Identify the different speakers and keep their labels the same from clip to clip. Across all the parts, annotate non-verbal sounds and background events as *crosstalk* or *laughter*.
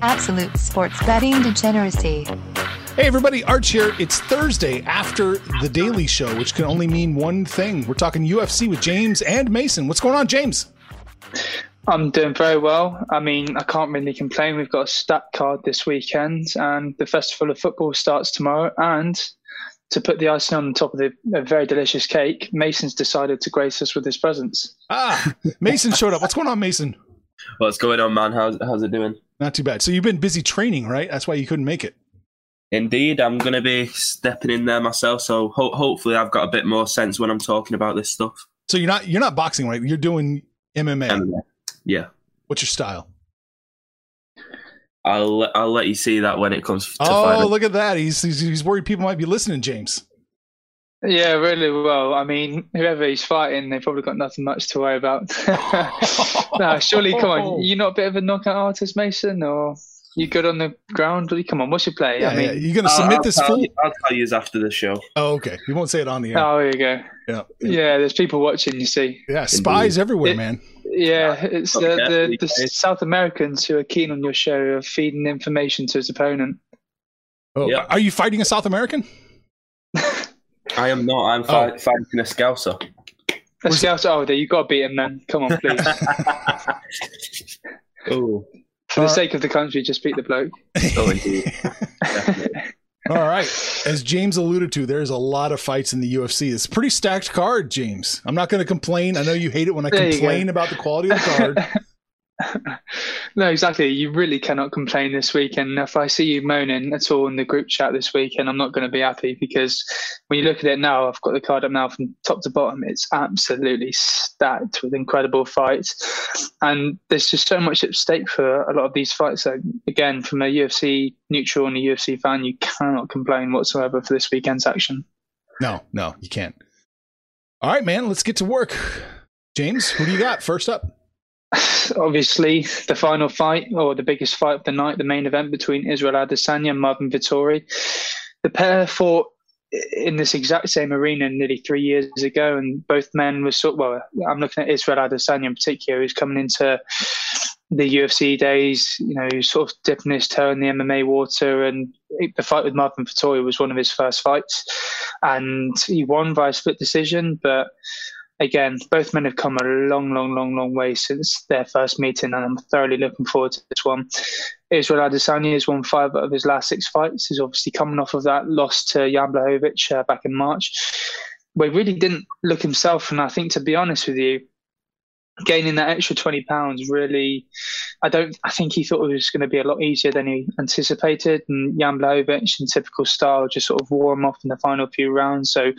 Speaker 1: Absolute sports betting degeneracy.
Speaker 2: Hey everybody, Arch here. It's Thursday after The Daily Show, which can only mean one thing. We're talking UFC with James and Mason. What's going on, James?
Speaker 3: I'm doing very well. I mean, I can't really complain. We've got a stat card this weekend, and the Festival of Football starts tomorrow. And to put the icing on the top of the a very delicious cake, Mason's decided to grace us with his presence.
Speaker 2: Ah, Mason showed up. What's going on, Mason?
Speaker 4: What's going on, man? How's how's it doing?
Speaker 2: Not too bad. So you've been busy training, right? That's why you couldn't make it.
Speaker 4: Indeed, I'm going to be stepping in there myself. So ho- hopefully, I've got a bit more sense when I'm talking about this stuff.
Speaker 2: So you're not you're not boxing, right? You're doing MMA.
Speaker 4: MMA. Yeah,
Speaker 2: What's your style?
Speaker 4: I'll I'll let you see that when it comes to
Speaker 2: Oh, look at that. He's, he's he's worried people might be listening, James.
Speaker 3: Yeah, really well. I mean, whoever he's fighting, they've probably got nothing much to worry about. *laughs* no, surely, come on. You're not a bit of a knockout artist, Mason, or you good on the ground? Come on, what's your play?
Speaker 2: Yeah,
Speaker 3: I mean,
Speaker 2: yeah. You're gonna
Speaker 4: I'll,
Speaker 2: submit
Speaker 4: I'll
Speaker 2: this
Speaker 4: tell
Speaker 2: fool?
Speaker 4: you, I'll tell you after the show.
Speaker 2: Oh, okay. You won't say it on the air.
Speaker 3: oh, there you go.
Speaker 2: Yeah.
Speaker 3: Yeah, there's people watching. You see.
Speaker 2: Yeah, spies everywhere,
Speaker 3: It-
Speaker 2: man.
Speaker 3: Yeah, it's the, the, the. South Americans who are keen on your show of feeding information to his opponent.
Speaker 2: Oh,
Speaker 4: Yeah.
Speaker 2: are you fighting a South American?
Speaker 4: I am not. I'm fi-
Speaker 2: Oh.
Speaker 4: fighting a scouser.
Speaker 3: A scout, oh, there, you got to beat him then. Come on, please. *laughs*
Speaker 4: oh,
Speaker 3: For the
Speaker 2: Uh,
Speaker 3: sake of the country, just beat the bloke.
Speaker 4: oh, indeed. *laughs*
Speaker 2: All right. As James alluded to, there's a lot of fights in the UFC. It's a pretty stacked card, James. I'm not going to complain. I know you hate it when I
Speaker 3: There
Speaker 2: complain about the quality of the card. *laughs*
Speaker 3: no, exactly. You really cannot complain this weekend. If I see you moaning at all in the group chat this weekend, I'm not going to be happy because when you look at it now, I've got the card up now from top to bottom. It's absolutely stacked with incredible fights, and there's just so much at stake for a lot of these fights. So again, from a UFC neutral and a UFC fan, you cannot complain whatsoever for this weekend's action.
Speaker 2: No, no, you can't. All right, man. Let's get to work. James, who do you got first up? *sighs*
Speaker 3: obviously the final fight or the biggest fight of the night, the main event between Israel Adesanya and Marvin Vettori. The pair fought in this exact same arena nearly three years ago, and both men were sort. Well, I'm looking at Israel Adesanya in particular, who's coming into the UFC days. You know, he's sort of dipping his toe in the MMA water, and the fight with Marvin Vettori was one of his first fights, and he won by a split decision, but again, both men have come a long, long, long, long way since their first meeting, and I'm thoroughly looking forward to this one. Israel Adesanya has won five of his last six fights. He's obviously coming off of that loss to Jan Blachowicz uh, back in March, he really didn't look himself. And I think, to be honest with you, gaining that extra 20 pounds really i don't i think he thought it was going to be a lot easier than he anticipated and jan in typical style just sort of wore him off in the final few rounds. So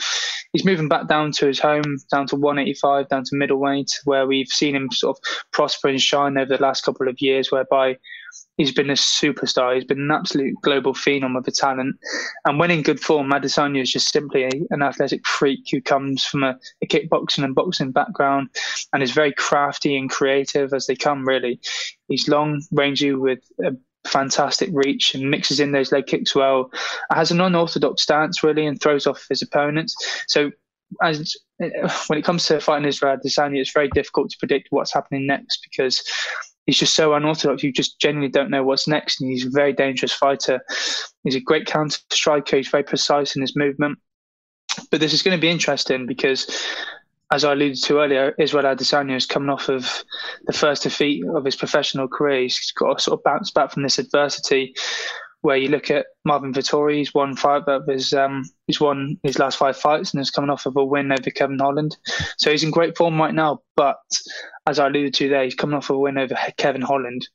Speaker 3: he's moving back down to his home down to 185 down to middleweight where we've seen him sort of prosper and shine over the last couple of years whereby he's been a superstar. He's been an absolute global phenom of a talent. And when in good form, Adesanya is just simply a, an athletic freak who comes from a, a kickboxing and boxing background and is very crafty and creative as they come, really. He's long, rangy with a fantastic reach and mixes in those leg kicks well. Has an unorthodox stance, really, and throws off his opponents. So as when it comes to fighting Israel Adesanya, it's very difficult to predict what's happening next because he's just so unorthodox. You just genuinely don't know what's next, and he's a very dangerous fighter. He's a great counter striker. He's very precise in his movement. But this is going to be interesting because, as I alluded to earlier, Israel Adesanya is coming off of the first defeat of his professional career. He's got to sort of bounce back from this adversity. Where you look at Marvin Vettori, he's won five of his um, he's won his last five fights and is coming off of a win over Kevin Holland. So he's in great form right now. But as I alluded to there, he's coming off a win over Kevin Holland.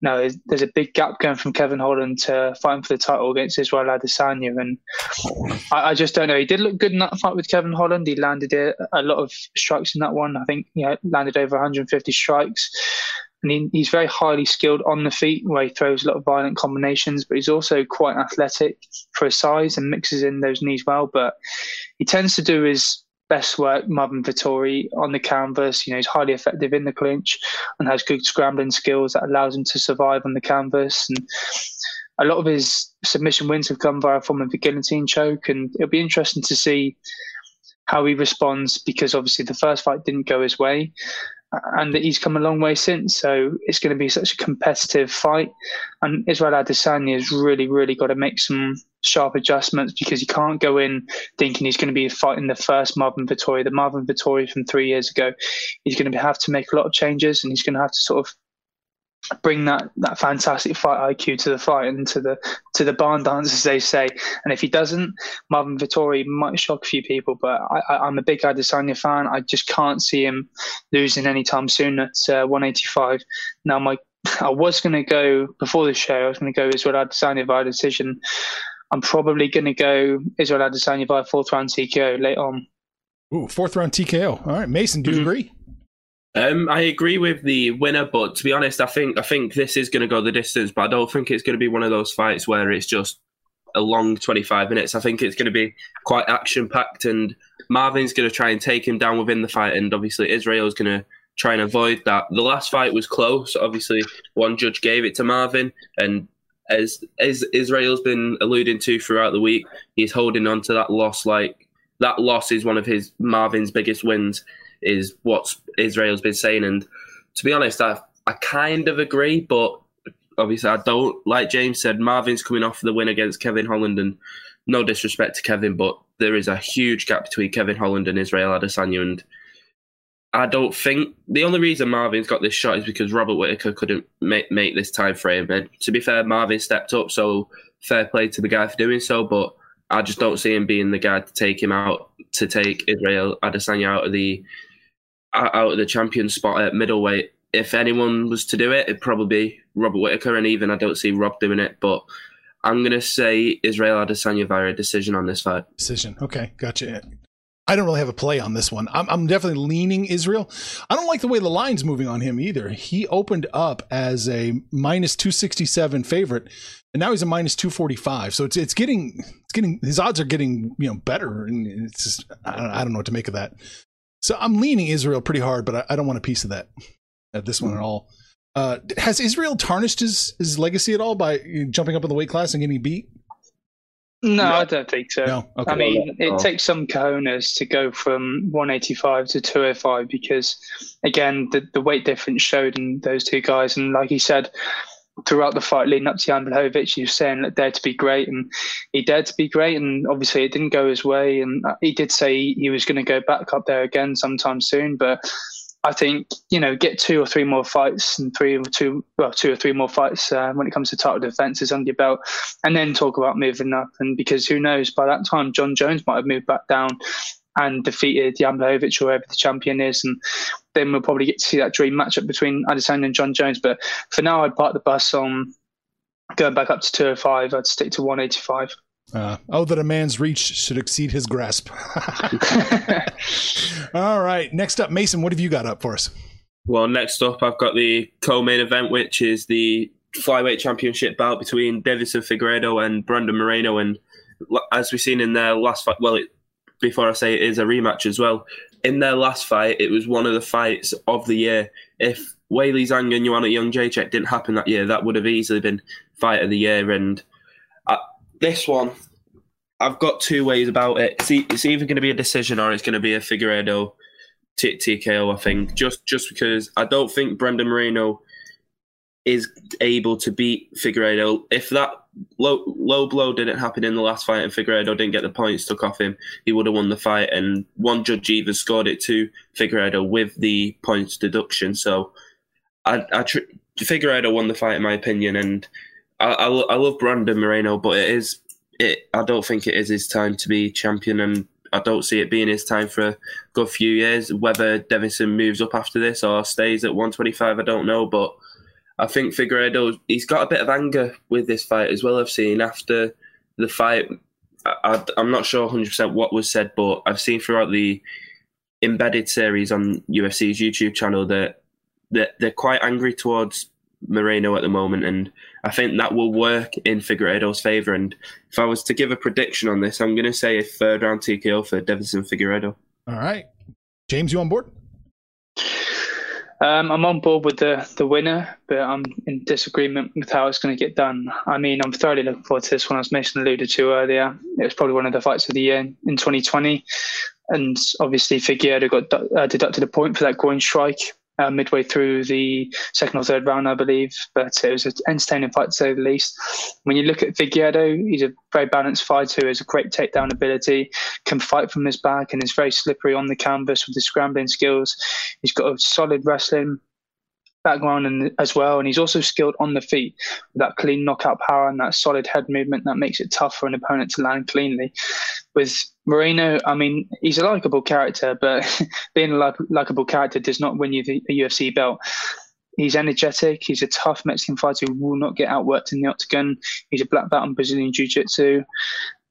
Speaker 3: Now there's, a big gap going from Kevin Holland to fighting for the title against Israel Adesanya, and I, I just don't know. He did look good in that fight with Kevin Holland. He landed a, a lot of strikes in that one. I think you know landed over 150 strikes. And he, he's very highly skilled on the feet, where he throws a lot of violent combinations. But he's also quite athletic for his size and mixes in those knees well. But he tends to do his best work, Marvin Vettori, on the canvas. You know, he's highly effective in the clinch and has good scrambling skills that allows him to survive on the canvas. And a lot of his submission wins have come via a form of a guillotine choke, and it'll be interesting to see how he responds because obviously the first fight didn't go his way and he's come a long way since. So it's going to be such a competitive fight. And Israel Adesanya has really, really got to make some sharp adjustments because he can't go in thinking he's going to be fighting the first Marvin Vettori, the Marvin Vettori from three years ago. He's going to have to make a lot of changes and he's going to have to sort of bring that that fantastic fight IQ to the fight and to the to the barn dance, as they say. And if he doesn't, Marvin Vettori might shock a few people. But I, am a big Adesanya fan. I just can't see him losing anytime soon at uh, 185. Now, my *laughs* I was going to go before the show. I was going to go Israel Adesanya via decision. I'm probably going to go Israel Adesanya via fourth round TKO late on.
Speaker 2: Ooh, fourth round TKO. All right, Mason, do you mm-hmm. agree?
Speaker 4: Um, I agree with the winner, but to be honest, I think I think this is going to go the distance. But I don't think it's going to be one of those fights where it's just a long 25 minutes. I think it's going to be quite action packed, and Marvin's going to try and take him down within the fight, and obviously Israel's going to try and avoid that. The last fight was close. Obviously, one judge gave it to Marvin, and as as Israel's been alluding to throughout the week, he's holding on to that loss. Like that loss is one of his Marvin's biggest wins is what Israel's been saying. And to be honest, I I kind of agree, but obviously I don't. Like James said, Marvin's coming off the win against Kevin Holland, and no disrespect to Kevin, but there is a huge gap between Kevin Holland and Israel Adesanya, and I don't think the only reason Marvin's got this shot is because Robert Whitaker couldn't make, make this time frame. And to be fair, Marvin stepped up, so fair play to the guy for doing so. But I just don't see him being the guy to take him out to take Israel Adesanya out of the out of the champion spot at middleweight. If anyone was to do it, it'd probably be Robert Whitaker, and even I don't see Rob doing it. But I'm to say Israel Adesanya via decision on this fight.
Speaker 2: Decision. Okay, gotcha. I don't really have a play on this one. I'm, I'm, definitely leaning Israel. I don't like the way the line's moving on him either. He opened up as a minus 267 favorite, and now he's a minus 245. So it's it's getting it's getting his odds are getting you know better, and it's just I don't, I don't know what to make of that. So I'm leaning Israel pretty hard, but I, I don't want a piece of that at this one at all. Uh, has Israel tarnished his, his legacy at all by jumping up in the weight class and getting beat?
Speaker 3: No, no. I don't think so. No? Okay. I mean, it oh. takes some cojones to go from 185 to 205 because, again, the, the weight difference showed in those two guys. And like he said, throughout the fight leading up to Jan Blachowicz, he was saying that dared to be great, and he dared to be great, and obviously it didn't go his way. And he did say he was going to go back up there again sometime soon, but I think you know get two or three more fights and three or two well two or three more fights uh, when it comes to title defenses under your belt, and then talk about moving up. And because who knows, by that time Jon Jones might have moved back down and defeated Jan Blachowicz or whoever the champion is, and then we'll probably get to see that dream matchup between Adesanya and Jon Jones. But for now, I'd park the bus on going back up to 205. I'd stick to 185.
Speaker 2: Uh, oh, that a man's reach should exceed his grasp. *laughs* All right. Next up, Mason, what have you got up for us?
Speaker 4: Well, next up, I've got the co main event, which is the flyweight championship bout between Deiveson Figueiredo and Brandon Moreno. And as we've seen in their last fight, well, it, before I say it is a rematch as well, in their last fight, it was one of the fights of the year. If Weili Zhang and Joanna Jędrzejczyk didn't happen that year, that would have easily been fight of the year. And uh, this one, I've got two ways about it. It's, it's either going to be a decision or it's going to be a Figueiredo t- TKO. I think just just because I don't think Brandon Moreno is able to beat Figueiredo. If that low low blow didn't happen in the last fight and Figueiredo didn't get the points took off him, he would have won the fight. And one judge even scored it to Figueiredo with the points deduction. So I, I tr- Figueiredo won the fight in my opinion, and I, I, I love Brandon Moreno, but it is it. I don't think it is his time to be champion, and I don't see it being his time for a good few years. Whether Deiveson moves up after this or stays at 125, I don't know, but I think Figueiredo he's got a bit of anger with this fight as well. I've seen after the fight. I, am not sure 100% what was said, but I've seen throughout the embedded series on UFC's YouTube channel that they're, they're quite angry towards Moreno at the moment, and I think that will work in Figueiredo's favour. And if I was to give a prediction on this, I'm going to say a third round TKO for Deiveson Figueiredo.
Speaker 2: All right, James, you on board?
Speaker 3: Um, I'm on board with the the winner, but I'm in disagreement with how it's going to get done. I mean, I'm thoroughly looking forward to this one. As Mason alluded to earlier, it was probably one of the fights of the year in 2020, and obviously Figueiredo got uh, deducted a point for that groin strike uh, midway through the second or third round, I believe. But it was an entertaining fight to say the least. When you look at Figueiredo, he's a very balanced fighter who has a great takedown ability, can fight from his back, and is very slippery on the canvas with his scrambling skills. He's got a solid wrestling background and as well, and he's also skilled on the feet with that clean knockout power and that solid head movement that makes it tough for an opponent to land cleanly. With Moreno, I mean, he's a likable character, but *laughs* being a likable character does not win you the, the UFC belt. He's energetic. He's a tough Mexican fighter who will not get outworked in the octagon. He's a black belt in Brazilian Jiu Jitsu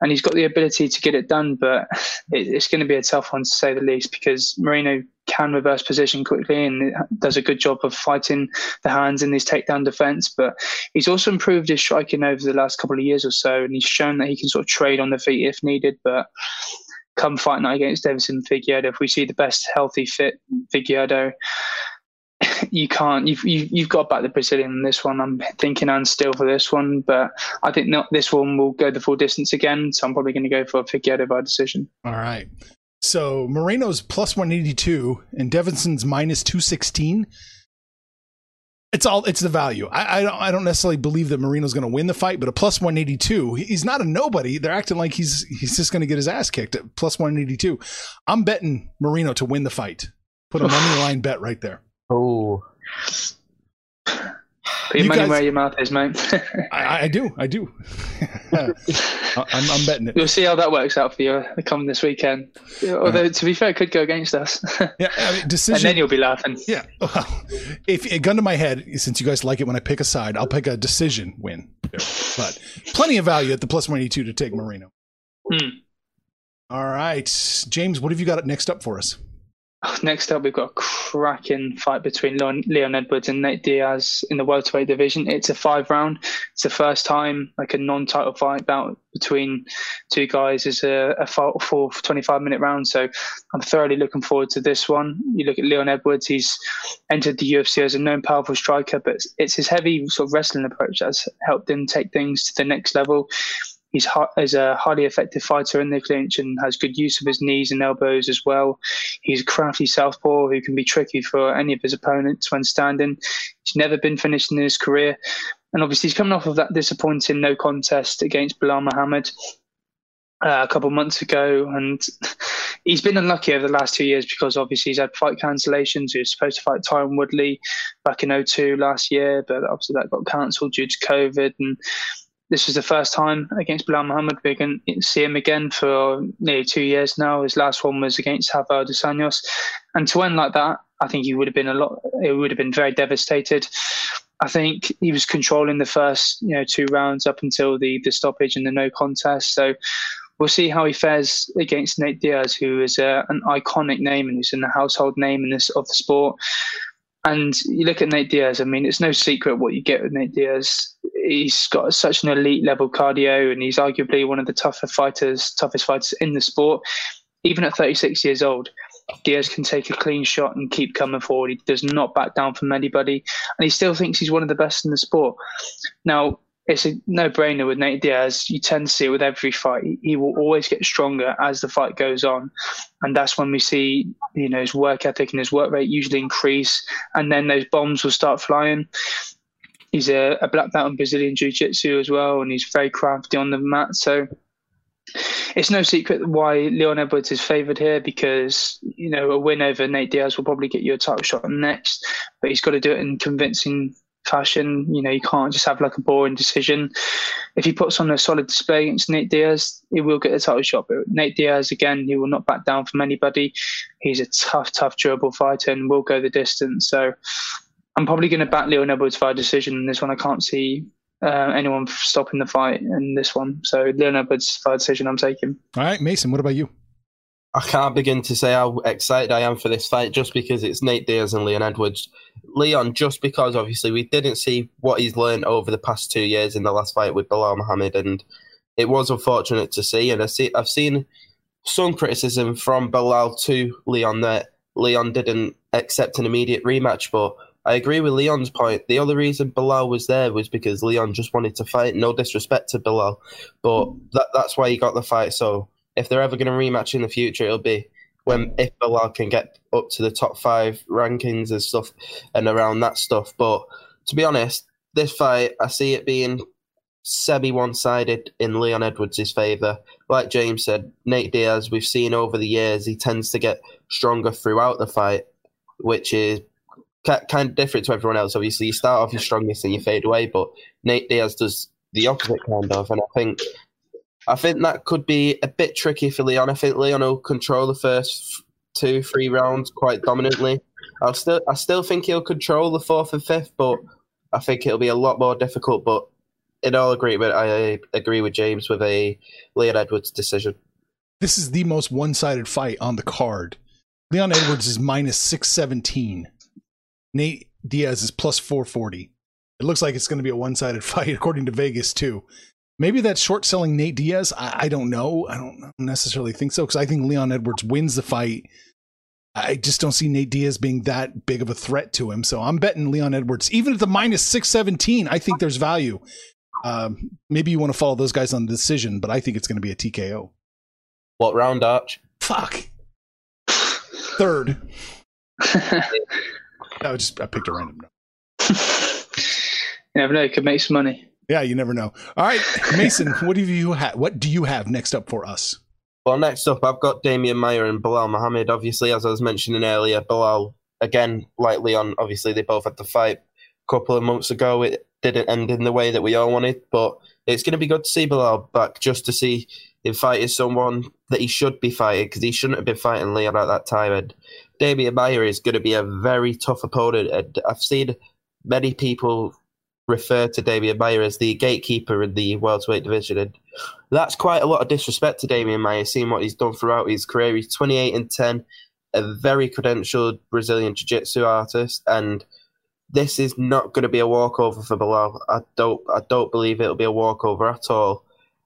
Speaker 3: and he's got the ability to get it done, but *laughs* it, it's going to be a tough one to say the least because Moreno can reverse position quickly and does a good job of fighting the hands in his takedown defense. But he's also improved his striking over the last couple of years or so, and he's shown that he can sort of trade on the feet if needed. But come fight night against Deiveson Figueiredo, if we see the best healthy fit Figueiredo, you can't. You've you, have you have got back the Brazilian in this one. I'm thinking and still for this one, but I think not. This one will go the full distance again. So I'm probably going to go for Figueiredo by decision.
Speaker 2: All right. So Moreno's plus 182 and Deiveson's minus 216. It's all it's the value. I, I don't I don't necessarily believe that Moreno's going to win the fight, but a plus 182. He's not a nobody. They're acting like he's he's just going to get his ass kicked at plus 182. I'm betting Moreno to win the fight. Put a money *sighs* line bet right there.
Speaker 5: Oh.
Speaker 3: Put your you money guys, where your mouth is, mate. *laughs*
Speaker 2: I, I, do. I do. *laughs* I'm, I'm, betting it.
Speaker 3: You'll see how that works out for you uh, coming this weekend. Although, uh, to be fair, it could go against us. *laughs*
Speaker 2: yeah, I mean, decision.
Speaker 3: And then you'll be laughing.
Speaker 2: Yeah. Well, if a gun to my head, since you guys like it when I pick a side, I'll pick a decision win. But plenty of value at the plus 182 to take Moreno.
Speaker 3: Hmm.
Speaker 2: All right. James, what have you got next up for us?
Speaker 3: Oh, next up, we've got a cracking fight between Leon Edwards and Nate Diaz in the welterweight division. It's a five round. It's the first time like a non-title fight bout between two guys is a, a full 25 minute round. So I'm thoroughly looking forward to this one. You look at Leon Edwards; he's entered the UFC as a known powerful striker, but it's his heavy sort of wrestling approach that's helped him take things to the next level. He's, is a highly effective fighter in the clinch and has good use of his knees and elbows as well. He's a crafty southpaw who can be tricky for any of his opponents when standing. He's never been finished in his career. And obviously, he's coming off of that disappointing no contest against Belal Muhammad uh, a couple of months ago. And *laughs* he's been unlucky over the last two years because obviously he's had fight cancellations. He was supposed to fight Tyron Woodley back in 02 last year, but obviously that got cancelled due to COVID. And this was the first time against Belal Muhammad. We're going to see him again for nearly two years now. His last one was against Rafael dos Anjos. And to end like that, I think he would have been a lot, it would have been very devastated. I think he was controlling the first, you know, two rounds up until the, the stoppage and the no contest. So we'll see how he fares against Nate Diaz, who is a, an iconic name and who's in the household name in this of the sport. And you look at Nate Diaz. I mean, it's no secret what you get with Nate Diaz he's got such an elite level cardio, and he's arguably one of the tougher fighters, toughest fighters in the sport. Even at 36 years old, Diaz can take a clean shot and keep coming forward. He does not back down from anybody, and he still thinks he's one of the best in the sport. Now, it's a no-brainer with Nate Diaz. You tend to see it with every fight. He will always get stronger as the fight goes on, and that's when we see you know his work ethic and his work rate usually increase, and then those bombs will start flying. He's a, a black belt in Brazilian Jiu Jitsu as well, and he's very crafty on the mat. So it's no secret why Leon Edwards is favoured here because you know a win over Nate Diaz will probably get you a title shot next, but he's got to do it in convincing fashion. You know, you can't just have like a boring decision. If he puts on a solid display against Nate Diaz, he will get a title shot. But Nate Diaz, again, he will not back down from anybody. He's a tough, tough, durable fighter and will go the distance. So I'm probably going to back Leon Edwards for a decision in this one. I can't see uh, anyone stopping the fight in this one. So Leon Edwards for a decision I'm taking.
Speaker 2: All right, Mason, what about you?
Speaker 4: I can't begin to say how excited I am for this fight just because it's Nate Diaz and Leon Edwards. Leon, just because obviously we didn't see what he's learned over the past two years in the last fight with Belal Muhammad, and it was unfortunate to see. And I see, I've seen some criticism from Belal to Leon that Leon didn't accept an immediate rematch, but I agree with Leon's point. The other reason Belal was there was because Leon just wanted to fight. No disrespect to Belal, but that, that's why he got the fight. So if they're ever going to rematch in the future, it'll be when if Belal can get up to the top five rankings and stuff and around that stuff. But to be honest, this fight I see it being semi one sided in Leon Edwards' favour. Like James said, Nate Diaz, we've seen over the years, he tends to get stronger throughout the fight, which is kind of different to everyone else. Obviously, you start off your strongest and you fade away, but Nate Diaz does the opposite kind of. And I think I think that could be a bit tricky for Leon. I think Leon will control the first two, three rounds quite dominantly. I'll still, I still think he'll control the fourth and fifth, but I think it'll be a lot more difficult. But in all agreement, I agree with James with a Leon Edwards decision.
Speaker 2: This is the most one-sided fight on the card. Leon Edwards is minus six seventeen. Nate Diaz is plus four forty. It looks like it's going to be a one-sided *laughs* fight according to Vegas too. Maybe that's short selling Nate Diaz. I, I, don't know. I don't necessarily think so because I think Leon Edwards wins the fight. I just don't see Nate Diaz being that big of a threat to him. So I'm betting Leon Edwards. Even at the minus 617, I think there's value. Um, maybe you want to follow those guys on the decision, but I think it's going to be a TKO.
Speaker 4: What round, Arch?
Speaker 2: Fuck. Third. *laughs* I just I picked a random number.
Speaker 3: you never know. You could make some money.
Speaker 2: Yeah, you never know. All right, Mason, what do you have? What do you have next up for us?
Speaker 4: Well, next up, I've got Demian Maia and Belal Muhammad. Obviously, as I was mentioning earlier, Belal again, like Leon, obviously they both had the fight a couple of months ago. It didn't end in the way that we all wanted, but it's going to be good to see Belal back, just to see him fighting someone that he should be fighting because he shouldn't have been fighting Leon at that time. And Demian Maia is going to be a very tough opponent, and I've seen many people refer to Demian Maia as the gatekeeper in the welterweight division, and that's quite a lot of disrespect to Demian Maia, seeing what he's done throughout his career. He's 28 and 10, a very credentialed Brazilian jiu-jitsu artist, and this is not going to be a walkover for Belal. I don't, I don't believe it'll be a walkover at all.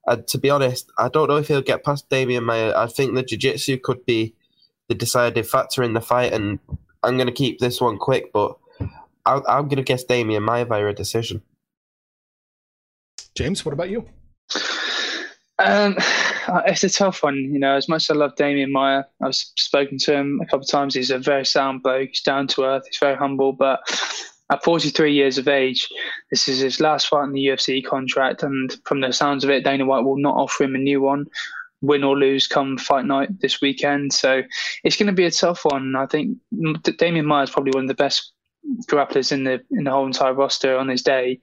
Speaker 4: And to be honest, I don't know if he'll get past Demian Maia. I think the jiu-jitsu could be the deciding factor in the fight, and I'm going to keep this one quick, but I, am going to guess Demian Maia via a decision.
Speaker 2: James, what about you?
Speaker 3: Um, *sighs* it's a tough one. You know, as much as I love Demian Maia, I've spoken to him a couple of times. He's a very sound bloke. He's down to earth. He's very humble. But at 43 years of age, this is his last fight in the UFC contract. And from the sounds of it, Dana White will not offer him a new one win or lose come fight night this weekend. So it's going to be a tough one. I think Demian Maia is probably one of the best grapplers in the in the whole entire roster on his day.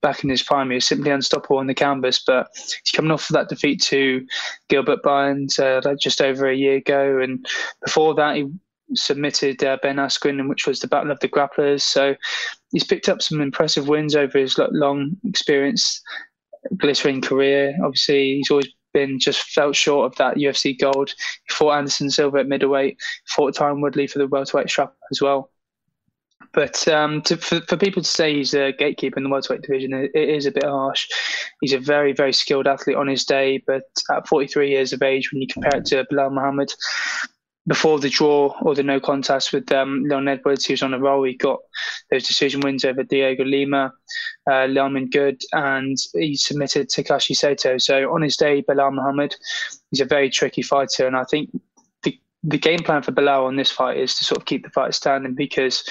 Speaker 3: Back in his prime, he was simply unstoppable on the canvas. But he's coming off of that defeat to Gilbert Burns uh, like just over a year ago, and before that he submitted uh, Ben Askren, which was the Battle of the Grapplers. So he's picked up some impressive wins over his long experience, glittering career. Obviously, he's always been just felt short of that UFC gold. He fought Anderson Silva at middleweight, fought Tyron Woodley for the welterweight strap as well. But um, to, for, for people to say he's a gatekeeper in the welterweight division, it, it is a bit harsh. He's a very, very skilled athlete on his day, but at 43 years of age, when you compare it to Belal Muhammad, before the draw or the no contest with um, Leon Edwards, was on a roll. He got those decision wins over Dhiego Lima, uh, Good, and he submitted Takashi Sato. So on his day, Belal Muhammad, he's a very tricky fighter, and I think the the game plan for Belal on this fight is to sort of keep the fight standing because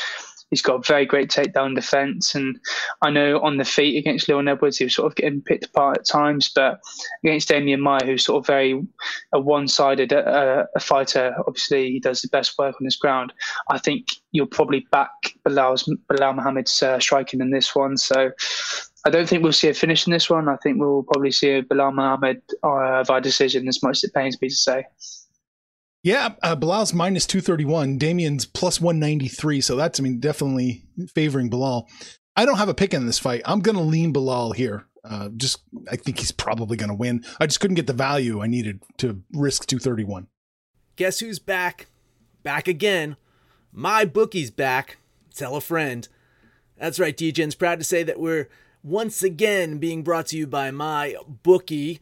Speaker 3: He's got very great takedown defense. And I know on the feet against Leon Edwards, he was sort of getting picked apart at times. But against Demian Maia, who's sort of very a one sided uh, a fighter, obviously he does the best work on his ground. I think you'll probably back Belal's, Belal Muhammad's uh, striking in this one. So I don't think we'll see a finish in this one. I think we'll probably see a Belal Muhammad uh, via decision, as much as it pains me to say.
Speaker 2: Yeah, uh, Belal's minus 231, Demian's plus 193. So that's, I mean, definitely favoring Belal. I don't have a pick in this fight. I'm going to lean Belal here. Uh, just, I think he's probably going to win. I just couldn't get the value I needed to risk 231.
Speaker 6: guess who's back? Back again. My bookie's back. Tell a friend. That's right, DJ's proud to say that we're once again being brought to you by my bookie.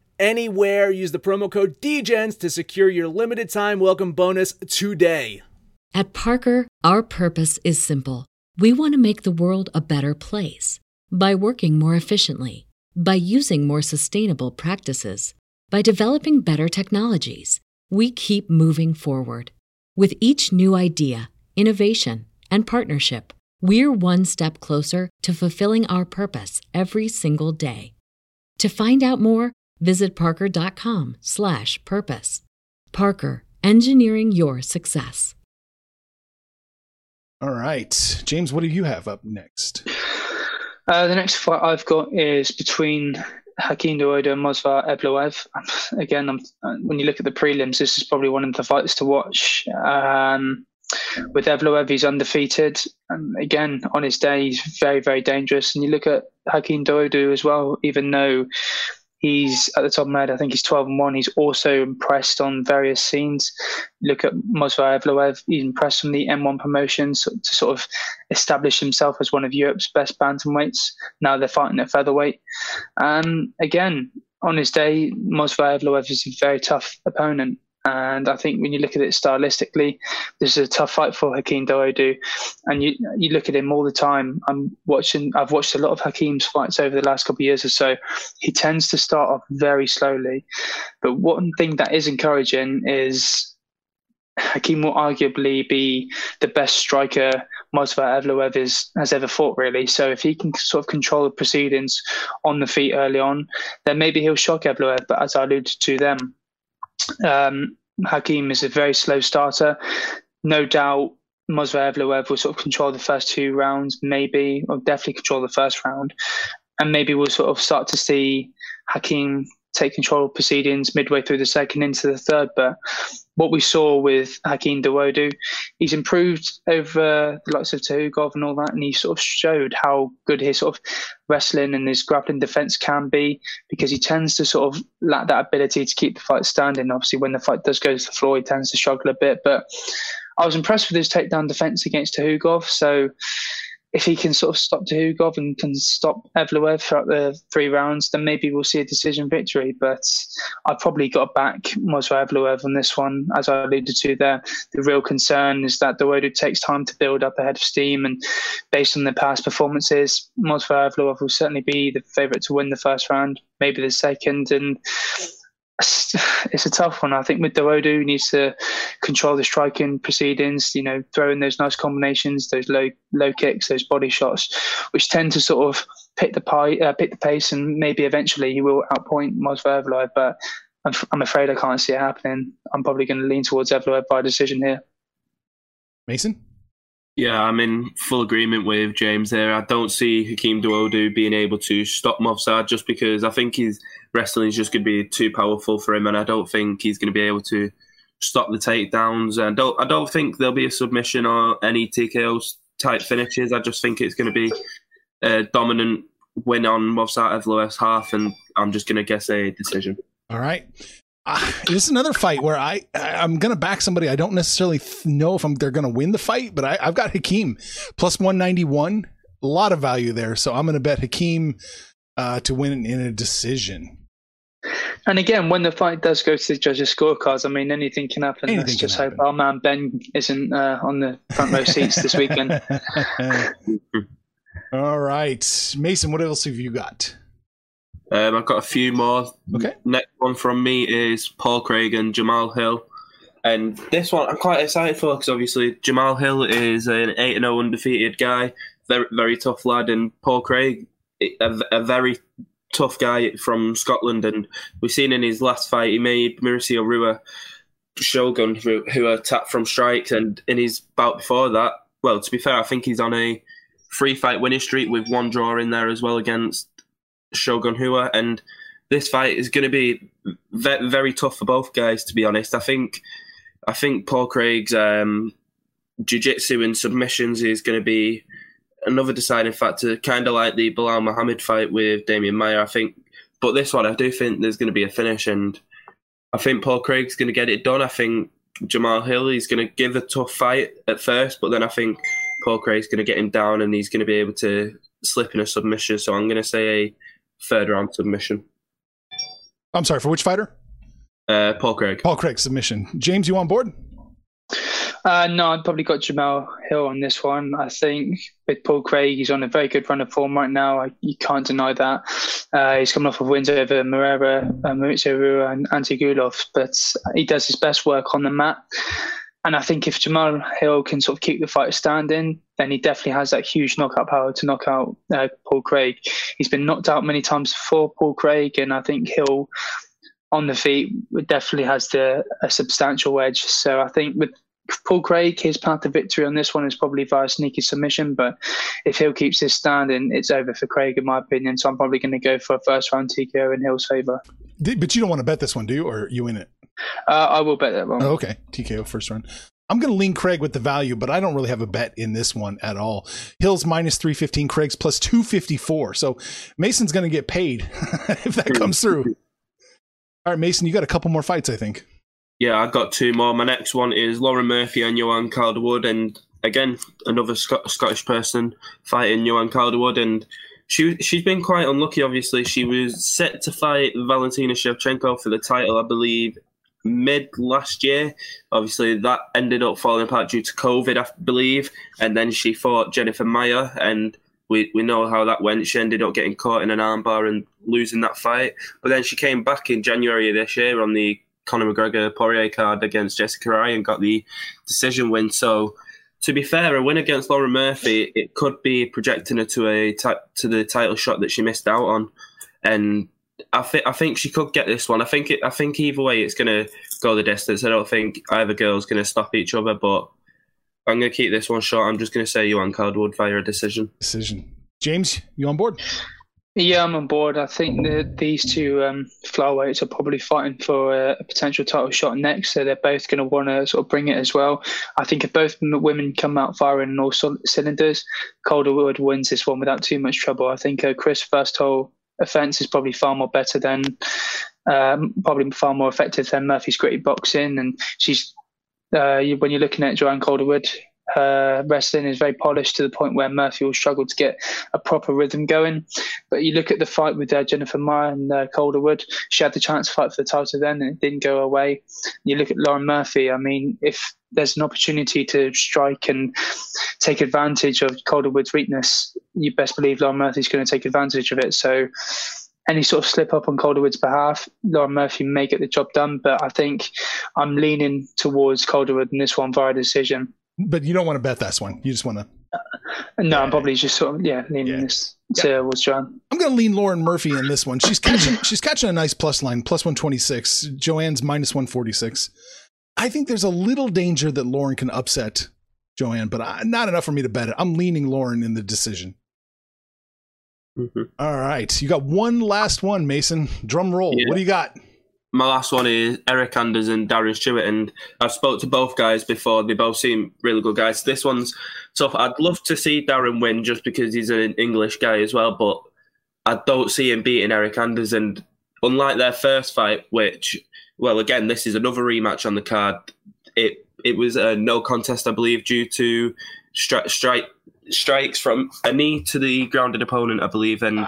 Speaker 6: anywhere. Use the promo code DGENS to secure your limited time welcome bonus today.
Speaker 5: At Parker, our purpose is simple. We want to make the world a better place by working more efficiently, by using more sustainable practices, by developing better technologies. We keep moving forward. With each new idea, innovation, and partnership, we're one step closer to fulfilling our purpose every single day. To find out more, visit parker.com slash purpose. Parker, engineering your success.
Speaker 2: All right, James, what do you have up next?
Speaker 3: Uh, the next fight I've got is between Hakeem Dawodu and Movsar Evloev. Again, I'm, when you look at the prelims, this is probably one of the fights to watch. Um, with Evloev, he's undefeated. And again, on his day, he's very, very dangerous. And you look at Hakeem Dawodu as well, even though he's at the top of my head, I think he's 12 and 1. He's also impressed on various scenes. Look at Movsar Evloev, he's impressed from the M1 promotions to sort of establish himself as one of Europe's best bantamweights. Now they're fighting at featherweight. Um, again, on his day, Movsar Evloev is a very tough opponent. And I think when you look at it stylistically, this is a tough fight for Hakeem Dawodu. And you you look at him all the time. I'm watching. I've watched a lot of Hakeem's fights over the last couple of years or so. He tends to start off very slowly, but one thing that is encouraging is Hakeem will arguably be the best striker Movsar Evloev is, has ever fought, really. So if he can sort of control the proceedings on the feet early on, then maybe he'll shock Evloev. But as I alluded to them, um, Hakeem is a very slow starter. No doubt Movsar Evloev will sort of control the first two rounds, maybe, or definitely control the first round. And maybe we'll sort of start to see Hakeem take control of proceedings midway through the second into the third. But what we saw with Hakeem Dawodu, he's improved over the likes of Tukhugov and all that, and he sort of showed how good his sort of wrestling and his grappling defense can be because he tends to sort of lack that ability to keep the fight standing. Obviously, when the fight does go to the floor, he tends to struggle a bit. But I was impressed with his takedown defense against Tukhugov. So if he can sort of stop Tukhugov and can stop Evloev throughout the three rounds, then maybe we'll see a decision victory. But I've probably got back Movsar Evloev on this one, as I alluded to there. The real concern is that the Dawodu takes time to build up ahead of steam, and based on the past performances, Movsar Evloev will certainly be the favourite to win the first round, maybe the second, and *sighs* it's a tough one. I think with needs to control the striking proceedings. You know, throw in those nice combinations, those low low kicks, those body shots, which tend to sort of pick the pie, uh, the pace, and maybe eventually he will outpoint Evloev. But I'm, I'm afraid I can't see it happening. I'm probably going to lean towards Evloev by decision here.
Speaker 2: Mason.
Speaker 4: Yeah, I'm in full agreement with James there. I don't see Hakeem Dawodu being able to stop Movsar just because I think his wrestling is just going to be too powerful for him, and I don't think he's going to be able to stop the takedowns. And don't I don't think there'll be a submission or any TKO type finishes. I just think it's going to be a dominant win on Movsar Evloev's half, and I'm just going to guess a decision.
Speaker 2: All right. Uh, this is another fight where I I'm gonna back somebody. I don't necessarily th- know if I'm, they're gonna win the fight, but I, I've got Hakeem plus 191. A lot of value there, so I'm gonna bet Hakeem uh, to win in a decision.
Speaker 3: And again, when the fight does go to the judges' scorecards, I mean, anything can happen.
Speaker 2: Anything
Speaker 3: Let's
Speaker 2: can
Speaker 3: just
Speaker 2: happen.
Speaker 3: hope our man Ben isn't uh, on the front row seats this weekend. *laughs*
Speaker 2: All right, Mason. What else have you got?
Speaker 4: Um, I've got a few more.
Speaker 2: Okay.
Speaker 4: Next one from me is Paul Craig and Jamal Hill. And this one I'm quite excited for because obviously Jamal Hill is an 8 0 undefeated guy, very, very tough lad. And Paul Craig, a, a very tough guy from Scotland. And we've seen in his last fight, he made Mauricio Rua Shogun, who, who attacked from strikes. And in his bout before that, well, to be fair, I think he's on a three fight winning streak with one draw in there as well against Shogun Rua. And this fight is going to be ve- very tough for both guys, to be honest. I think I think Paul Craig's um, jiu-jitsu and submissions is going to be another deciding factor, kind of like the Belal Muhammad fight with Demian Maia. I think, but this one, I do think there's going to be a finish, and I think Paul Craig's going to get it done. I think Jamal Hill is going to give a tough fight at first, but then I think Paul Craig's going to get him down, and he's going to be able to slip in a submission. So I'm going to say a third round submission.
Speaker 2: I'm sorry for which fighter?
Speaker 4: Uh, Paul Craig.
Speaker 2: Paul Craig submission. James, you on board?
Speaker 3: Uh, no, I've probably got Jamal Hill on this one. I think with Paul Craig, he's on a very good run of form right now. I, you can't deny that. Uh, he's coming off of wins over Moreira, uh, Mauricio Rua, and Antigulov, but he does his best work on the mat. And I think if Jamal Hill can sort of keep the fight standing, then he definitely has that huge knockout power to knock out uh, Paul Craig. He's been knocked out many times before, Paul Craig, and I think Hill on the feet definitely has the a substantial edge. So I think with Paul Craig, his path to victory on this one is probably via sneaky submission. But if Hill keeps his standing, it's over for Craig, in my opinion. So I'm probably going to go for a first round TKO in Hill's favour.
Speaker 2: But you don't want to bet this one, do you? Or you in it?
Speaker 3: Uh, I will bet that one.
Speaker 2: Oh, okay. TKO first round. I'm going to lean Craig with the value, but I don't really have a bet in this one at all. Hill's minus 315, Craig's plus 254. So Mason's going to get paid *laughs* if that comes through. *laughs* All right, Mason, you got a couple more fights, I think.
Speaker 4: Yeah, I've got two more. My next one is Lauren Murphy and Joanne Calderwood, and again another Scot- Scottish person fighting Joanne Calderwood, and she she's been quite unlucky. Obviously, she was set to fight Valentina Shevchenko for the title, I believe, mid last year. Obviously, that ended up falling apart due to COVID, I believe, and then she fought Jennifer Maia, and we we know how that went. She ended up getting caught in an armbar and losing that fight, but then she came back in January of this year on the Conor McGregor Poirier card against Jessica Rai and got the decision win. So, to be fair, a win against Lauren Murphy, it could be projecting her to a to the title shot that she missed out on, and I think I think she could get this one. I think it, I think either way, it's going to go the distance. I don't think either girl's going to stop each other, but I'm going to keep this one short. I'm just going to say Joanne Calderwood via a decision.
Speaker 2: Decision. James, you on board?
Speaker 3: Yeah, I'm on board. I think that these two um, flyweights are probably fighting for a, a potential title shot next, so they're both going to want to sort of bring it as well. I think if both women come out firing on all sol- cylinders, Calderwood wins this one without too much trouble. I think uh, Chris' first whole offense is probably far more better than, um, probably far more effective than Murphy's gritty boxing, and she's uh, when you're looking at Joanne Calderwood, her wrestling is very polished to the point where Murphy will struggle to get a proper rhythm going. But you look at the fight with uh, Jennifer Maia and uh, Calderwood, she had the chance to fight for the title then, and it didn't go away. You look at Lauren Murphy, I mean, if there's an opportunity to strike and take advantage of Calderwood's weakness, you best believe Lauren Murphy's going to take advantage of it. So any sort of slip up on Calderwood's behalf, Lauren Murphy may get the job done. But I think I'm leaning towards Calderwood in this one via decision.
Speaker 2: But you don't want to bet this one. You just want to.
Speaker 3: No, I'm probably just sort of yeah leaning
Speaker 2: Yeah.
Speaker 3: this towards John.
Speaker 2: I'm going to lean Lauren Murphy in this one. She's catching. *laughs* she's catching a nice plus line, plus 126. Joanne's minus 146. I think there's a little danger that Lauren can upset Joanne, but I, not enough for me to bet it. I'm leaning Lauren in the decision.
Speaker 4: Mhm.
Speaker 2: All right, you got one last one, Mason. Drum roll.
Speaker 4: Yeah.
Speaker 2: What do you got?
Speaker 4: My last one is Eryk Anders and Darren Stewart, and I've spoke to both guys before. They both seem really good guys. This one's tough. I'd love to see Darren win just because he's an English guy as well, but I don't see him beating Eryk Anders. And unlike their first fight, which, well, again, this is another rematch on the card. It it was a no contest, I believe, due to stri- strike strikes from a knee to the grounded opponent, I believe, and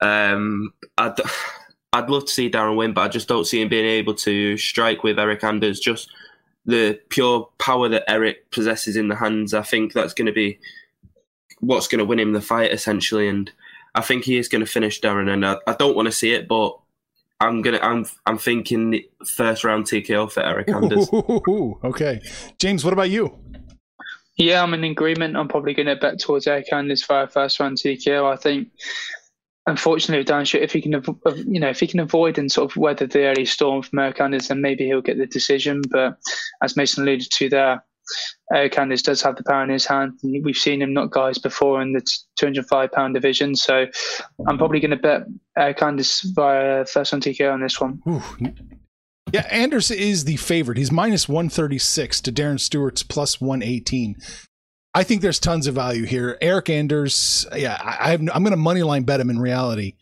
Speaker 4: um, I. d- I'd love to see Darren win, but I just don't see him being able to strike with Eryk Anders. Just the pure power that Eryk possesses in the hands. I think that's going to be what's going to win him the fight essentially, and I think he is going to finish Darren. And I, I don't want to see it, but I'm gonna I'm I'm thinking first round TKO for Eryk Anders.
Speaker 2: Ooh, *laughs* okay, James, what about you?
Speaker 3: Yeah, I'm in agreement. I'm probably going to bet towards Eryk Anders for a first round TKO. I think, unfortunately, with Dan if he can, you know, if he can avoid and sort of weather the early storm from Eryk Anders, then maybe he'll get the decision. But as Mason alluded to there, Eryk Anders does have the power in his hand. We've seen him knock guys before in the 205 pound division. So I'm probably going to bet Eryk Anders via first round TKO on this one.
Speaker 2: Ooh. Yeah, Anders is the favorite. He's minus 136 to Darren Stewart's plus 118. I think there's tons of value here. Eryk Anders, yeah, I, I'm going to money line bet him in reality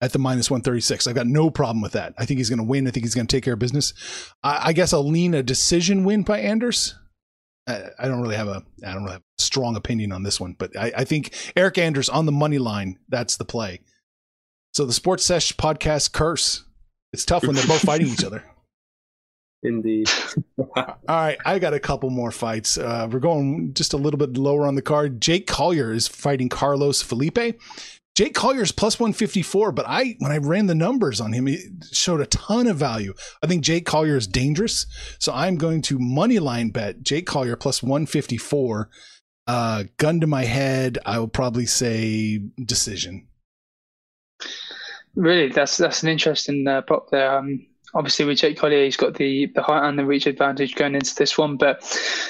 Speaker 2: at the minus 136. I've got no problem with that. I think he's going to win. I think he's going to take care of business. I, I guess I'll lean a decision win by Anders. I, I don't really have a I don't really have a strong opinion on this one, but I, I think Eryk Anders on the money line, that's the play. So the Sports Sesh podcast curse. It's tough when they're both fighting each *laughs* other.
Speaker 4: Indeed. *laughs*
Speaker 2: All right, I got a couple more fights. Uh, we're going just a little bit lower on the card. Jake Collier is fighting Carlos Felipe. Jake Collier's plus 154, but I when I ran the numbers on him, it showed a ton of value. I think Jake Collier is dangerous, so I'm going to money line bet Jake Collier plus 154. Uh, gun to my head, I will probably say decision.
Speaker 3: Really, that's that's an interesting uh, prop there. Um, obviously, with Jake Collier, he's got the the height and the reach advantage going into this one, but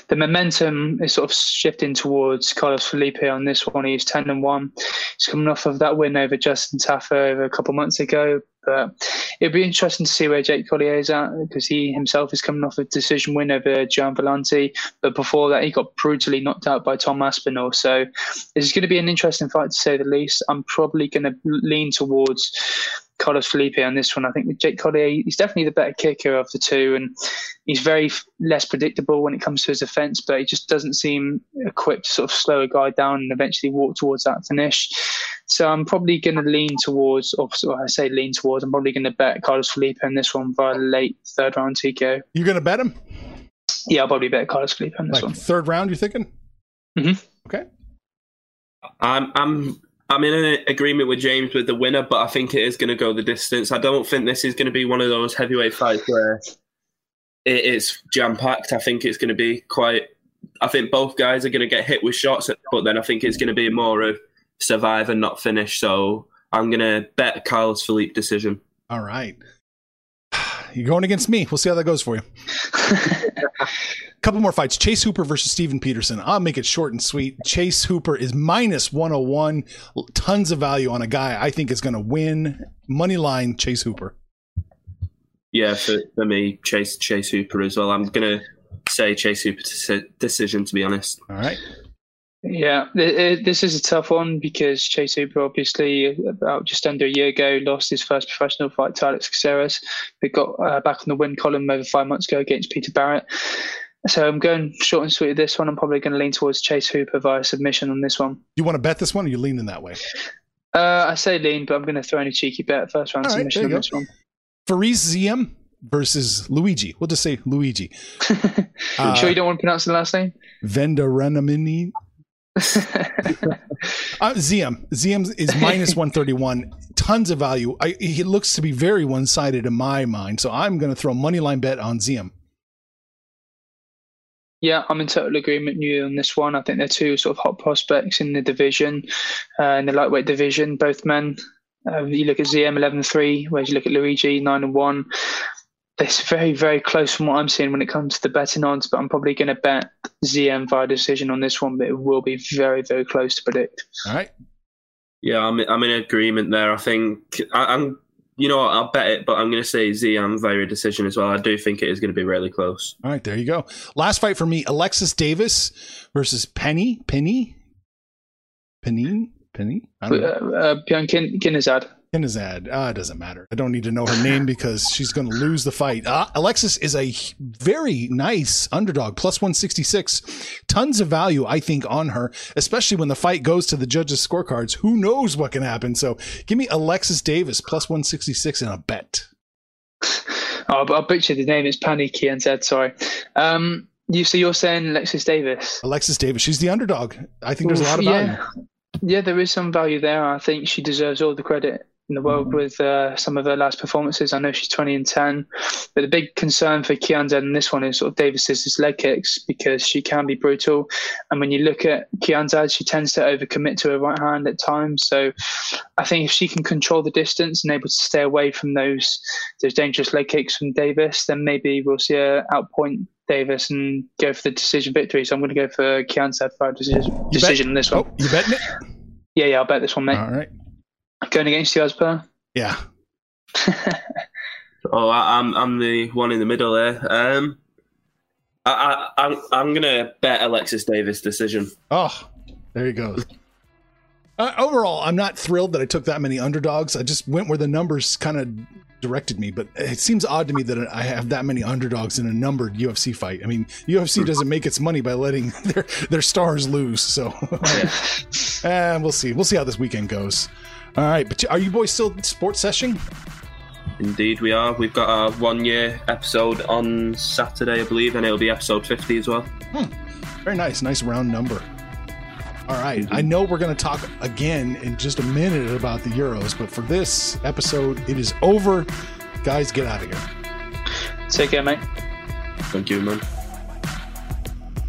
Speaker 3: the momentum is sort of shifting towards Carlos Felipe on this one. He's ten and one. He's coming off of that win over Justin Tafa over a couple months ago. But it'd be interesting to see where Jake Collier is at because he himself is coming off a decision win over Gian Villante. But before that, he got brutally knocked out by Tom Aspinall. So this is going to be an interesting fight to say the least. I'm probably going to lean towards Carlos Felipe on this one. I think with Jake Collier, he's definitely the better kicker of the two, and he's very f- less predictable when it comes to his offense. But he just doesn't seem equipped to sort of slow a guy down and eventually walk towards that finish. So I'm probably going to lean towards, or sort I say lean towards. I'm probably going to bet Carlos Felipe in this one via late third round TKO.
Speaker 2: You're going to bet him?
Speaker 3: Yeah, I'll probably bet Carlos Felipe in this
Speaker 2: Like
Speaker 3: one.
Speaker 2: third round, you're thinking?
Speaker 3: Mhm.
Speaker 2: Okay.
Speaker 4: I'm I'm I'm in agreement with James with the winner, but I think it is going to go the distance. I don't think this is going to be one of those heavyweight fights where it is jam packed. I think it's going to be quite. I think both guys are going to get hit with shots, but then I think it's going to be more of survive and not finish. So I'm going to bet Carlos Felipe decision.
Speaker 2: All right. *sighs* You're going against me. We'll see how that goes for you. *laughs* couple more fights. Chase Hooper versus Steven Peterson. I'll make it short and sweet. Chase Hooper is minus 101. Tons of value on a guy I think is going to win. Money line, Chase Hooper.
Speaker 4: Yeah, for, for me, Chase Chase Hooper as well. I'm going to say Chase Hooper deci- decision, to be honest.
Speaker 2: All right.
Speaker 3: Yeah, this is a tough one because Chase Hooper, obviously, about just under a year ago, lost his first professional fight to Alex Caceres, but got uh, back on the win column over five months ago against Peter Barrett. So I'm going short and sweet with this one. I'm probably going to lean towards Chase Hooper via submission on this one.
Speaker 2: You want to bet this one or you leaning that way?
Speaker 3: Uh, I say lean, but I'm going to throw in a cheeky bet first round
Speaker 2: All right,
Speaker 3: submission
Speaker 2: there
Speaker 3: on this one.
Speaker 2: Fares Ziam versus Luigi. We'll just say Luigi. Uh, *laughs*
Speaker 3: sure you don't want to pronounce the last name?
Speaker 2: Vendarenamini. *laughs* Uh, Ziam. Ziam is minus *laughs* 131. Tons of value. I, he looks to be very one sided in my mind. So I'm going to throw a money line bet on Ziam.
Speaker 3: Yeah, I'm in total agreement with you on this one. I think they're two sort of hot prospects in the division, uh, in the lightweight division, both men. Uh, you look at Ziam 11-3, whereas you look at Luigi 9 and 1. It's very, very close from what I'm seeing when it comes to the betting odds, but I'm probably going to bet Ziam via decision on this one, but it will be very, very close to predict.
Speaker 2: All right.
Speaker 4: Yeah, I'm I'm in agreement there. I think I, I'm. You know, what, I'll bet it, but I'm going to say Z. I'm very decision as well. I do think it is going to be really close.
Speaker 2: All right. There you go. Last fight for me Alexis Davis versus Penny. Penny? Penny? Penny? I don't know.
Speaker 3: Uh, uh, Björn Kin- Kinezad.
Speaker 2: Kinazad. Ah, it doesn't matter. I don't need to know her name *laughs* because she's going to lose the fight. Uh, Alexis is a very nice underdog, plus 166. Tons of value, I think, on her, especially when the fight goes to the judges' scorecards. Who knows what can happen? So give me Alexis Davis, plus 166 in a bet.
Speaker 3: Oh, I'll butcher the name. It's Pannie Kianzad. Sorry. Um, you so you're saying Alexis Davis?
Speaker 2: Alexis Davis. She's the underdog. I think there's a lot of value.
Speaker 3: Yeah, yeah, there is some value there. I think she deserves all the credit in the world
Speaker 2: Mm-hmm.
Speaker 3: with uh, some of her last performances. I know she's 20 and 10, but the big concern for Kianzad in this one is sort of Davis's leg kicks because she can be brutal. And when you look at Kianzad, she tends to overcommit to her right hand at times. So I think if she can control the distance and able to stay away from those those dangerous leg kicks from Davis, then maybe we'll see her outpoint Davis and go for the decision victory. So I'm going to go for Kianzad for decision, decision in this one.
Speaker 2: Oh, you betting it?
Speaker 3: Yeah, yeah, I'll bet this one, mate.
Speaker 2: All right.
Speaker 3: Going against you, Asper.
Speaker 2: Yeah. *laughs*
Speaker 4: Oh, I, I'm I'm the one in the middle there. Um, I, I I'm I'm gonna bet Alexis Davis decision.
Speaker 2: Oh, there he goes. Uh, overall, I'm not thrilled that I took that many underdogs. I just went where the numbers kind of directed me, but it seems odd to me that I have that many underdogs in a numbered UFC fight. I mean, UFC doesn't make its money by letting *laughs* their their stars lose. So, *laughs* and we'll see. We'll see how this weekend goes. All right, but are you boys still Sports Sesh?
Speaker 4: Indeed, we are. We've got our one year episode on Saturday, I believe, and it'll be episode 50 as well. Hmm.
Speaker 2: Very nice, nice round number. All right, I mhm. know we're going to talk again in just a minute about the Euros, but for this episode, it is over. Guys, get out of here.
Speaker 3: Take care, mate.
Speaker 4: Thank you, man.